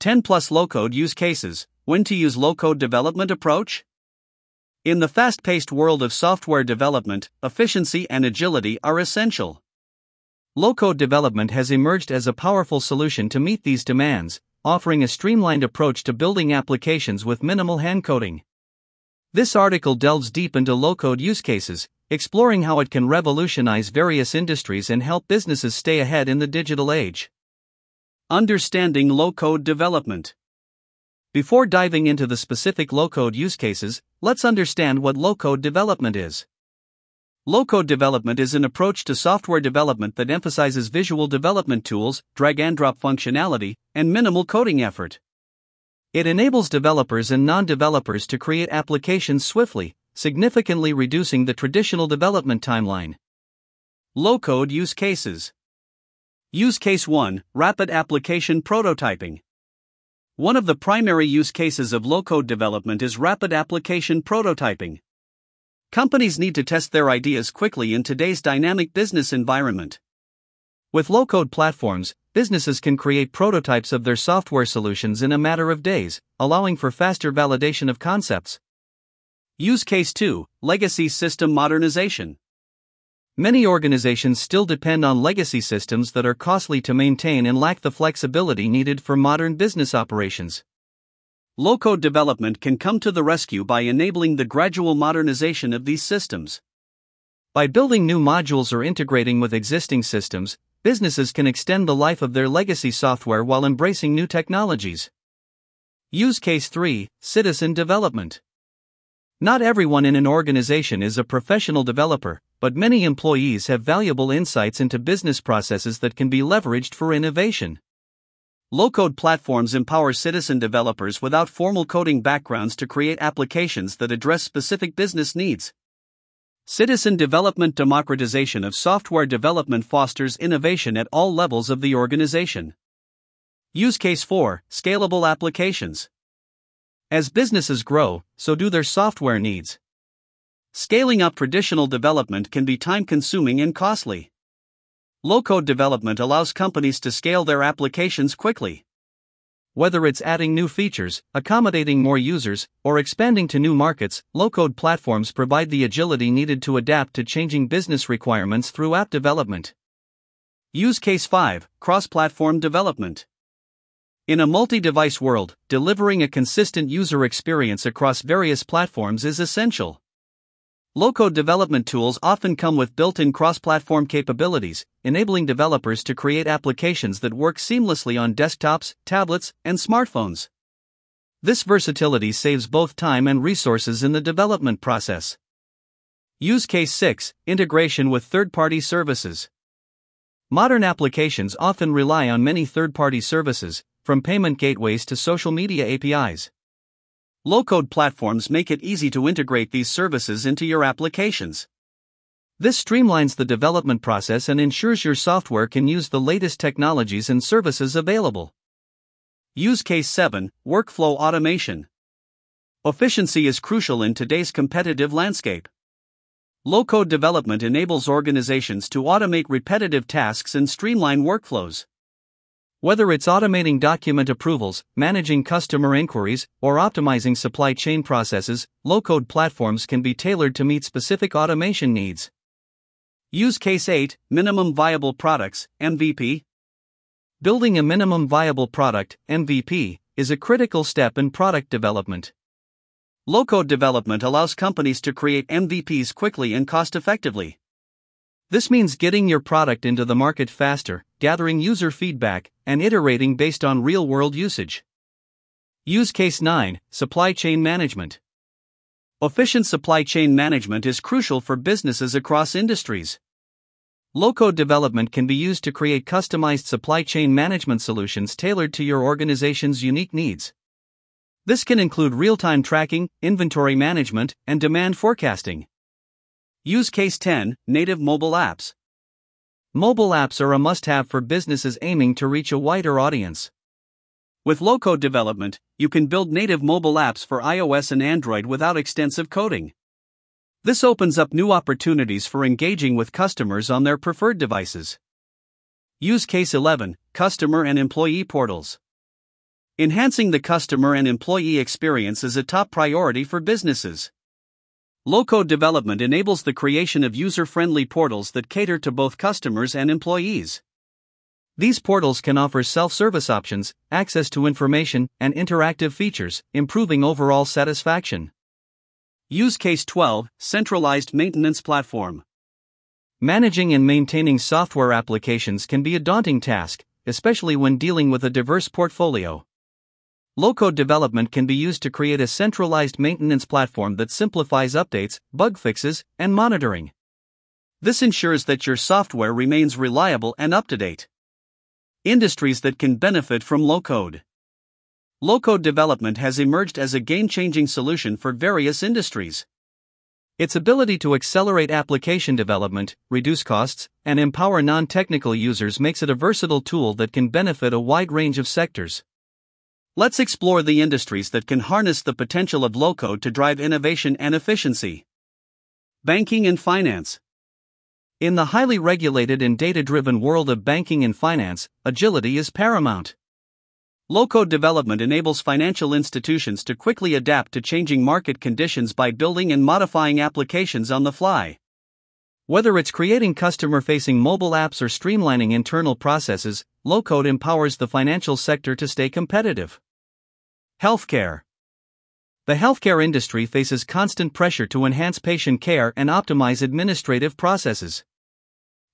10 plus low code use cases. When to use low code development approach? In the fast paced world of software development, efficiency and agility are essential. Low code development has emerged as a powerful solution to meet these demands, offering a streamlined approach to building applications with minimal hand coding. This article delves deep into low code use cases, exploring how it can revolutionize various industries and help businesses stay ahead in the digital age. Understanding low code development. Before diving into the specific low code use cases, let's understand what low code development is. Low code development is an approach to software development that emphasizes visual development tools, drag and drop functionality, and minimal coding effort. It enables developers and non developers to create applications swiftly, significantly reducing the traditional development timeline. Low code use cases. Use case 1 Rapid application prototyping. One of the primary use cases of low code development is rapid application prototyping. Companies need to test their ideas quickly in today's dynamic business environment. With low code platforms, businesses can create prototypes of their software solutions in a matter of days, allowing for faster validation of concepts. Use case 2 Legacy System Modernization. Many organizations still depend on legacy systems that are costly to maintain and lack the flexibility needed for modern business operations. Low code development can come to the rescue by enabling the gradual modernization of these systems. By building new modules or integrating with existing systems, businesses can extend the life of their legacy software while embracing new technologies. Use Case 3 Citizen Development. Not everyone in an organization is a professional developer, but many employees have valuable insights into business processes that can be leveraged for innovation. Low code platforms empower citizen developers without formal coding backgrounds to create applications that address specific business needs. Citizen development democratization of software development fosters innovation at all levels of the organization. Use case 4 Scalable applications. As businesses grow, so do their software needs. Scaling up traditional development can be time consuming and costly. Low code development allows companies to scale their applications quickly. Whether it's adding new features, accommodating more users, or expanding to new markets, low code platforms provide the agility needed to adapt to changing business requirements through app development. Use Case 5 Cross platform development. In a multi device world, delivering a consistent user experience across various platforms is essential. Low code development tools often come with built in cross platform capabilities, enabling developers to create applications that work seamlessly on desktops, tablets, and smartphones. This versatility saves both time and resources in the development process. Use Case 6 Integration with third party services. Modern applications often rely on many third party services, from payment gateways to social media APIs. Low code platforms make it easy to integrate these services into your applications. This streamlines the development process and ensures your software can use the latest technologies and services available. Use Case 7 Workflow Automation. Efficiency is crucial in today's competitive landscape. Low code development enables organizations to automate repetitive tasks and streamline workflows. Whether it's automating document approvals, managing customer inquiries, or optimizing supply chain processes, low code platforms can be tailored to meet specific automation needs. Use Case 8 Minimum Viable Products, MVP. Building a minimum viable product, MVP, is a critical step in product development. Low code development allows companies to create MVPs quickly and cost effectively. This means getting your product into the market faster, gathering user feedback, and iterating based on real world usage. Use Case 9 Supply Chain Management. Efficient supply chain management is crucial for businesses across industries. Low code development can be used to create customized supply chain management solutions tailored to your organization's unique needs. This can include real time tracking, inventory management, and demand forecasting. Use Case 10 Native Mobile Apps. Mobile apps are a must have for businesses aiming to reach a wider audience. With low code development, you can build native mobile apps for iOS and Android without extensive coding. This opens up new opportunities for engaging with customers on their preferred devices. Use Case 11 Customer and Employee Portals. Enhancing the customer and employee experience is a top priority for businesses. Low code development enables the creation of user friendly portals that cater to both customers and employees. These portals can offer self service options, access to information, and interactive features, improving overall satisfaction. Use Case 12 Centralized Maintenance Platform. Managing and maintaining software applications can be a daunting task, especially when dealing with a diverse portfolio. Low code development can be used to create a centralized maintenance platform that simplifies updates, bug fixes, and monitoring. This ensures that your software remains reliable and up to date. Industries that can benefit from low code. Low code development has emerged as a game changing solution for various industries. Its ability to accelerate application development, reduce costs, and empower non technical users makes it a versatile tool that can benefit a wide range of sectors. Let's explore the industries that can harness the potential of low code to drive innovation and efficiency. Banking and Finance In the highly regulated and data driven world of banking and finance, agility is paramount. Low code development enables financial institutions to quickly adapt to changing market conditions by building and modifying applications on the fly. Whether it's creating customer facing mobile apps or streamlining internal processes, low code empowers the financial sector to stay competitive. Healthcare The healthcare industry faces constant pressure to enhance patient care and optimize administrative processes.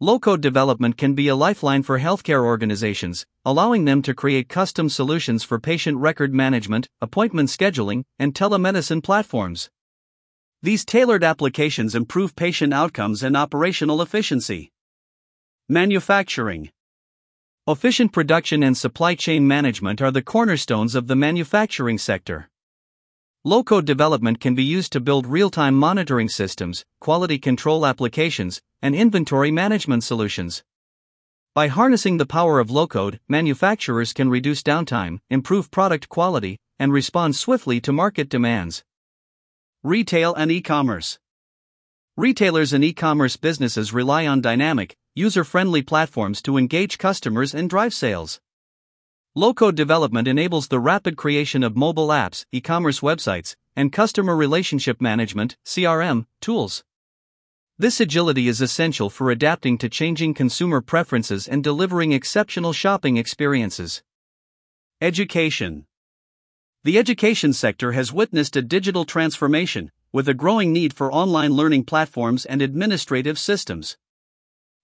Low code development can be a lifeline for healthcare organizations, allowing them to create custom solutions for patient record management, appointment scheduling, and telemedicine platforms. These tailored applications improve patient outcomes and operational efficiency. Manufacturing Efficient production and supply chain management are the cornerstones of the manufacturing sector. Low code development can be used to build real time monitoring systems, quality control applications, and inventory management solutions. By harnessing the power of low code, manufacturers can reduce downtime, improve product quality, and respond swiftly to market demands. Retail and e commerce. Retailers and e commerce businesses rely on dynamic, user friendly platforms to engage customers and drive sales. Low code development enables the rapid creation of mobile apps, e commerce websites, and customer relationship management CRM, tools. This agility is essential for adapting to changing consumer preferences and delivering exceptional shopping experiences. Education The education sector has witnessed a digital transformation, with a growing need for online learning platforms and administrative systems.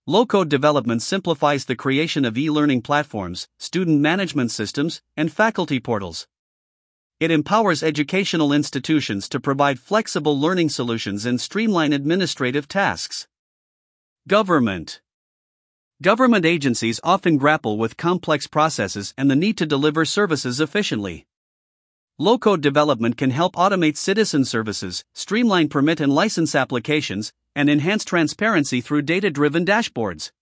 Low code development simplifies the creation of e learning platforms, student management systems, and faculty portals. It empowers educational institutions to provide flexible learning solutions and streamline administrative tasks. Government Government agencies often grapple with complex processes and the need to deliver services efficiently. Low code development can help automate citizen services, streamline permit and license applications, and enhance transparency through data driven dashboards.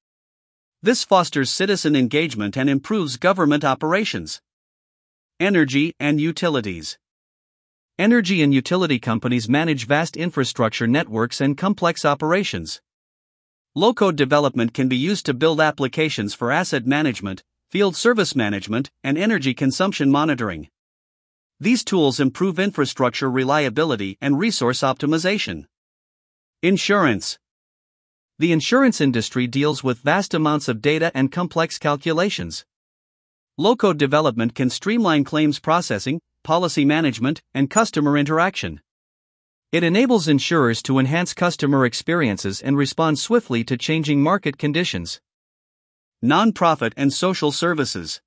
This fosters citizen engagement and improves government operations. Energy and utilities. Energy and utility companies manage vast infrastructure networks and complex operations. Low code development can be used to build applications for asset management, field service management, and energy consumption monitoring. These tools improve infrastructure reliability and resource optimization. Insurance The insurance industry deals with vast amounts of data and complex calculations. Low code development can streamline claims processing, policy management, and customer interaction. It enables insurers to enhance customer experiences and respond swiftly to changing market conditions. Nonprofit and social services.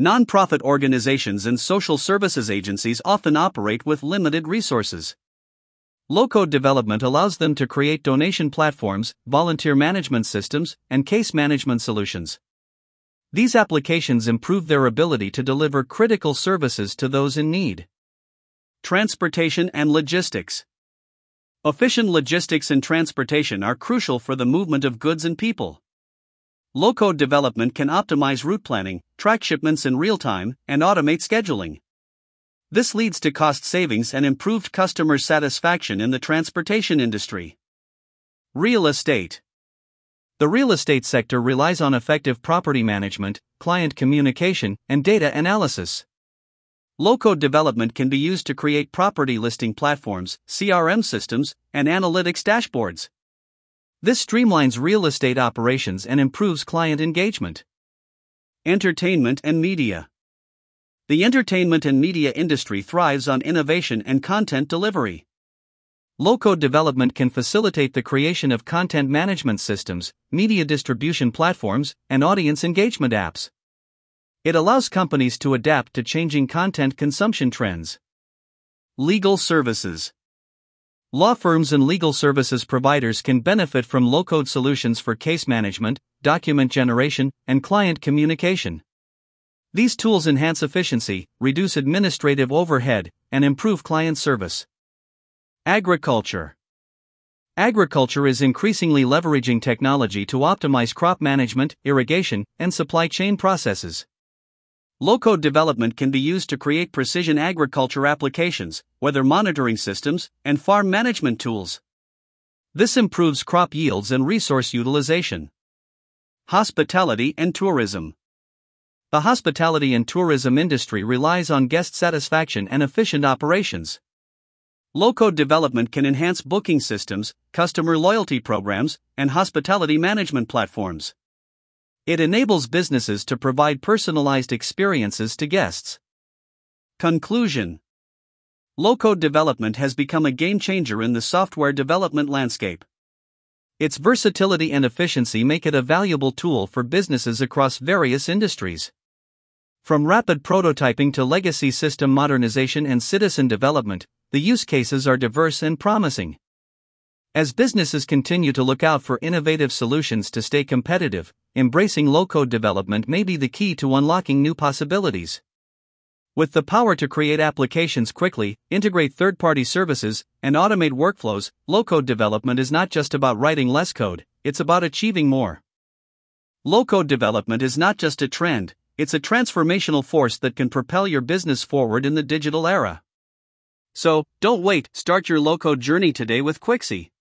Nonprofit organizations and social services agencies often operate with limited resources. Low code development allows them to create donation platforms, volunteer management systems, and case management solutions. These applications improve their ability to deliver critical services to those in need. Transportation and logistics. Efficient logistics and transportation are crucial for the movement of goods and people. Low code development can optimize route planning, track shipments in real time, and automate scheduling. This leads to cost savings and improved customer satisfaction in the transportation industry. Real estate The real estate sector relies on effective property management, client communication, and data analysis. Low code development can be used to create property listing platforms, CRM systems, and analytics dashboards. This streamlines real estate operations and improves client engagement. Entertainment and media. The entertainment and media industry thrives on innovation and content delivery. Low code development can facilitate the creation of content management systems, media distribution platforms, and audience engagement apps. It allows companies to adapt to changing content consumption trends. Legal services. Law firms and legal services providers can benefit from low code solutions for case management, document generation, and client communication. These tools enhance efficiency, reduce administrative overhead, and improve client service. Agriculture Agriculture is increasingly leveraging technology to optimize crop management, irrigation, and supply chain processes. Low code development can be used to create precision agriculture applications, weather monitoring systems, and farm management tools. This improves crop yields and resource utilization. Hospitality and tourism. The hospitality and tourism industry relies on guest satisfaction and efficient operations. Low code development can enhance booking systems, customer loyalty programs, and hospitality management platforms. It enables businesses to provide personalized experiences to guests. Conclusion Low code development has become a game changer in the software development landscape. Its versatility and efficiency make it a valuable tool for businesses across various industries. From rapid prototyping to legacy system modernization and citizen development, the use cases are diverse and promising. As businesses continue to look out for innovative solutions to stay competitive, embracing low code development may be the key to unlocking new possibilities. With the power to create applications quickly, integrate third party services, and automate workflows, low code development is not just about writing less code, it's about achieving more. Low code development is not just a trend, it's a transformational force that can propel your business forward in the digital era. So, don't wait, start your low code journey today with Quixy.